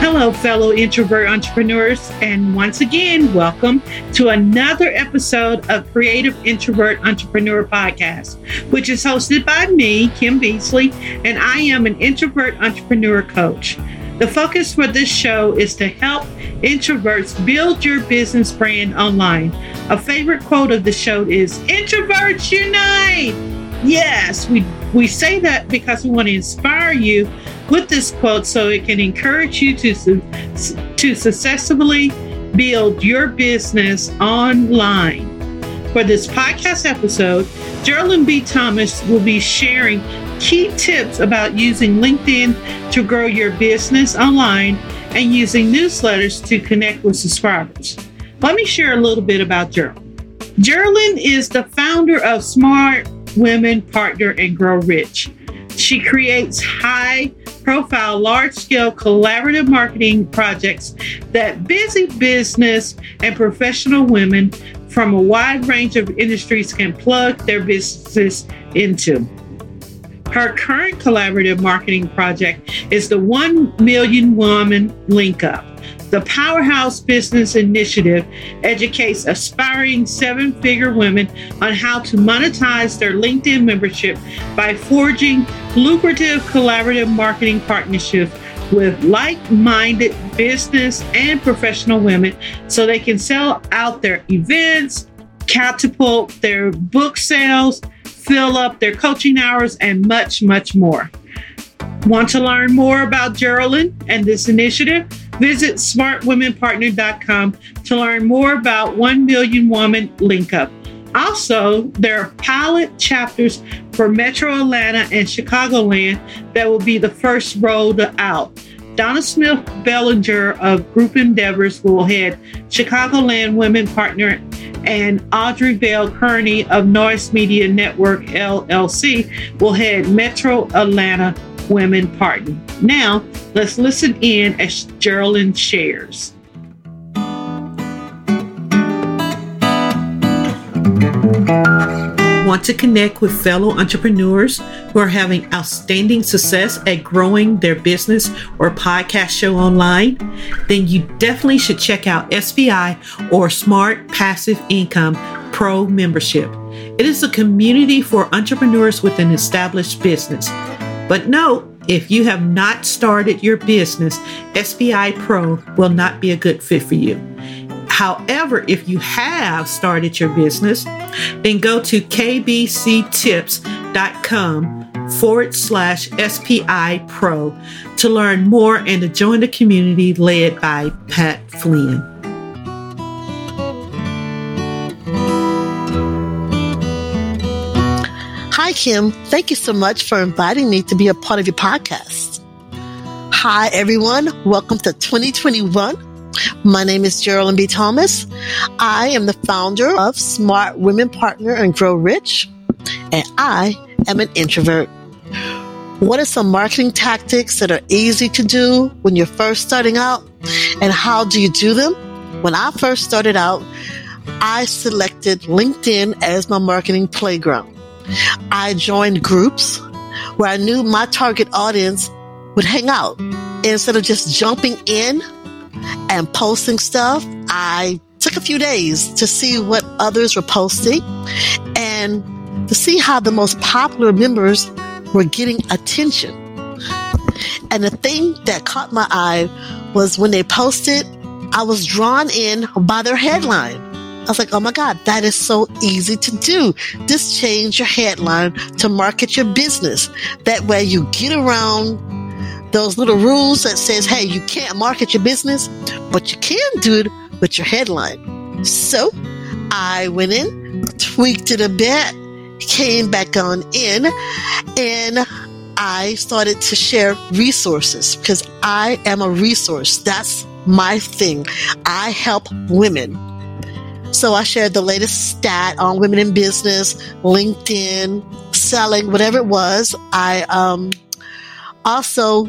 Hello, fellow introvert entrepreneurs, and once again, welcome to another episode of Creative Introvert Entrepreneur Podcast, which is hosted by me, Kim Beasley, and I am an introvert entrepreneur coach. The focus for this show is to help introverts build your business brand online. A favorite quote of the show is Introverts Unite! Yes, we, we say that because we want to inspire you with this quote so it can encourage you to, to successfully build your business online. For this podcast episode, Jerrilynn B. Thomas will be sharing key tips about using LinkedIn to grow your business online and using newsletters to connect with subscribers. Let me share a little bit about Jerrilynn. Jerrilynn is the founder of Smart Women Partner and Grow Rich. She creates high profile, large scale collaborative marketing projects that busy business and professional women from a wide range of industries can plug their businesses into. Her current collaborative marketing project is the 1 Million Woman Link Up. The Powerhouse Business Initiative educates aspiring seven figure women on how to monetize their LinkedIn membership by forging lucrative collaborative marketing partnerships with like minded business and professional women so they can sell out their events, catapult their book sales, fill up their coaching hours, and much, much more. Want to learn more about Jerrilynn and this initiative? Visit smartwomenpartner.com to learn more about 1 Million Woman Link Up. Also, there are pilot chapters for Metro Atlanta and Chicagoland that will be the first rolled out. Donna Smith Bellinger of Group Endeavors will head Chicagoland Women Partner, and Audrey Bell Kearney of Noise Media Network LLC will head Metro Atlanta Women Partner. Now, let's listen in as Jerrilynn shares. Want to connect with fellow entrepreneurs who are having outstanding success at growing their business or podcast show online? Then you definitely should check out SPI or Smart Passive Income Pro membership. It is a community for entrepreneurs with an established business. But note, if you have not started your business, SPI Pro will not be a good fit for you. However, if you have started your business, then go to kbctips.com forward slash SPI Pro to learn more and to join the community led by Pat Flynn. Hi, Kim. Thank you so much for inviting me to be a part of your podcast. Hi, everyone. Welcome to 2021. My name is Jerrilynn B. Thomas. I am the founder of Smart Women Partner and Grow Rich, and I am an introvert. What are some marketing tactics that are easy to do when you're first starting out? And how do you do them? When I first started out, I selected LinkedIn as my marketing playground. I joined groups where I knew my target audience would hang out. Instead of just jumping in and posting stuff, I took a few days to see what others were posting and to see how the most popular members were getting attention. And the thing that caught my eye was when they posted, I was drawn in by their headline. I was like, oh my God, that is so easy to do. Just change your headline to market your business. That way you get around those little rules that says, hey, you can't market your business, but you can do it with your headline. So I went in, tweaked it a bit, came back on in, and I started to share resources because I am a resource. That's my thing. I help women. So I shared the latest stat on women in business, LinkedIn, selling, whatever it was. I um, also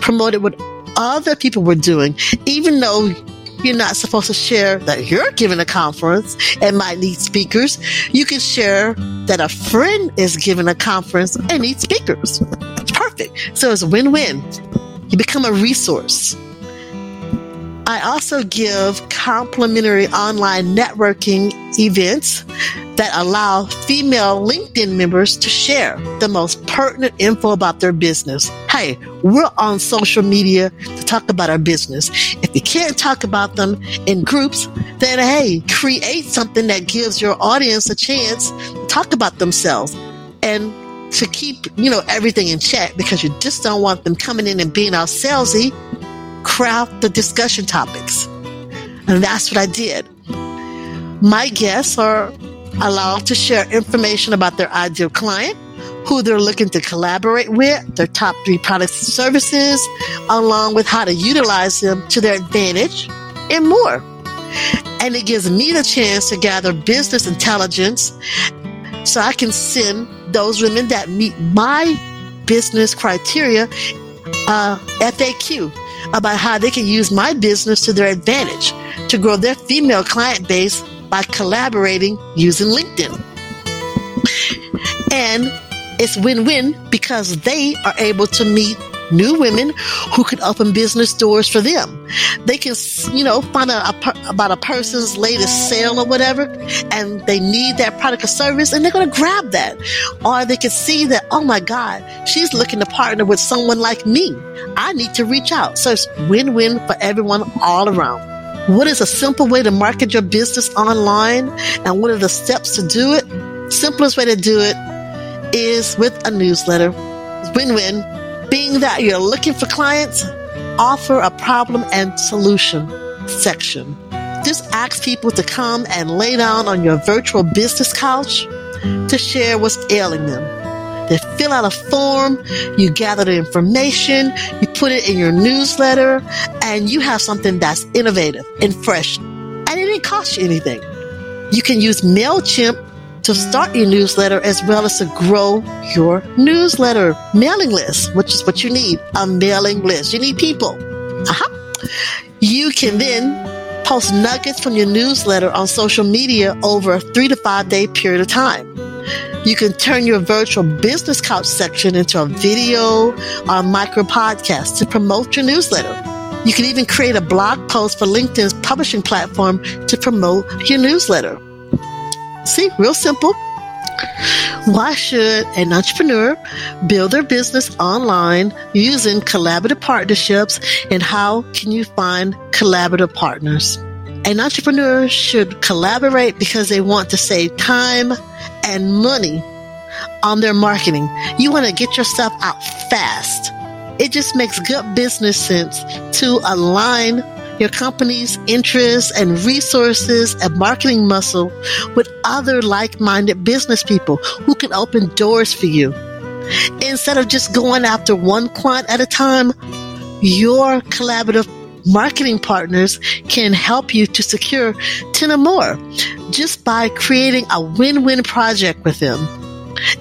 promoted what other people were doing, even though you're not supposed to share that you're giving a conference and might need speakers. You can share that a friend is giving a conference and needs speakers. It's perfect. So it's a win win. You become a resource. I also give complimentary online networking events that allow female LinkedIn members to share the most pertinent info about their business. Hey, we're on social media to talk about our business. If you can't talk about them in groups, then hey, create something that gives your audience a chance to talk about themselves and to keep, you know, everything in check because you just don't want them coming in and being all salesy. Craft the discussion topics. And that's what I did. My guests are allowed to share information about their ideal client, who they're looking to collaborate with, their top three products and services, along with how to utilize them to their advantage, and more. And it gives me the chance to gather business intelligence so I can send those women that meet my business criteria uh, FAQ about how they can use my business to their advantage to grow their female client base by collaborating using LinkedIn. And it's win win because they are able to meet new women who can open business doors for them. They can, you know, find out about a person's latest sale or whatever, and they need that product or service, and they're going to grab that. Or they can see that, oh my God, she's looking to partner with someone like me. I need to reach out. So it's win win for everyone all around. What is a simple way to market your business online? And what are the steps to do it? Simplest way to do it is with a newsletter. Win win being that you're looking for clients, offer a problem and solution section. Just ask people to come and lay down on your virtual business couch to share what's ailing them. They fill out a form, you gather the information, you put it in your newsletter, and you have something that's innovative and fresh. And it didn't cost you anything. You can use MailChimp to start your newsletter as well as to grow your newsletter mailing list, which is what you need a mailing list. You need people. Uh-huh. You can then post nuggets from your newsletter on social media over a three to five day period of time. You can turn your virtual business couch section into a video or micro podcast to promote your newsletter. You can even create a blog post for LinkedIn's publishing platform to promote your newsletter. See, real simple. Why should an entrepreneur build their business online using collaborative partnerships and how can you find collaborative partners? An entrepreneur should collaborate because they want to save time and money on their marketing. You want to get your stuff out fast. It just makes good business sense to align your company's interests and resources and marketing muscle with other like minded business people who can open doors for you. Instead of just going after one client at a time, your collaborative marketing partners can help you to secure 10 or more just by creating a win win project with them.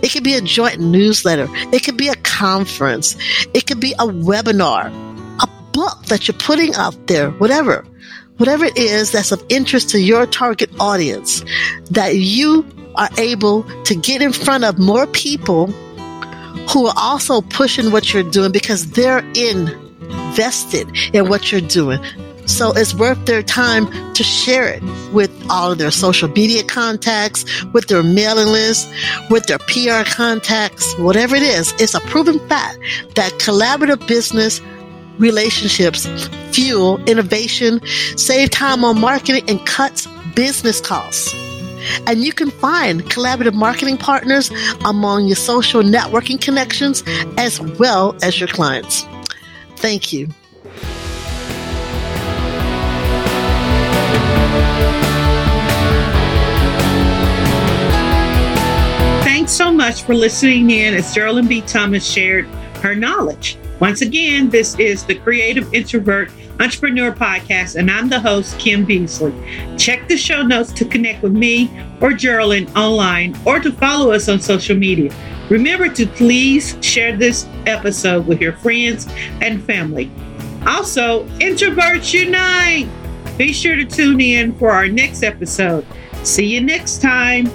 It could be a joint newsletter. It could be a conference. It could be a webinar book that you're putting out there, whatever, whatever it is that's of interest to your target audience, that you are able to get in front of more people who are also pushing what you're doing because they're invested in what you're doing. So it's worth their time to share it with all of their social media contacts, with their mailing list, with their PR contacts, whatever it is. It's a proven fact that collaborative business relationships, fuel innovation, save time on marketing, and cuts business costs. And you can find collaborative marketing partners among your social networking connections as well as your clients. Thank you. Thanks so much for listening in as Jerrilynn B. Thomas shared her knowledge. Once again, this is the Creative Introvert Entrepreneur Podcast, and I'm the host, Kim Beasley. Check the show notes to connect with me or Jerrilynn online or to follow us on social media. Remember to please share this episode with your friends and family. Also, introverts unite! Be sure to tune in for our next episode. See you next time.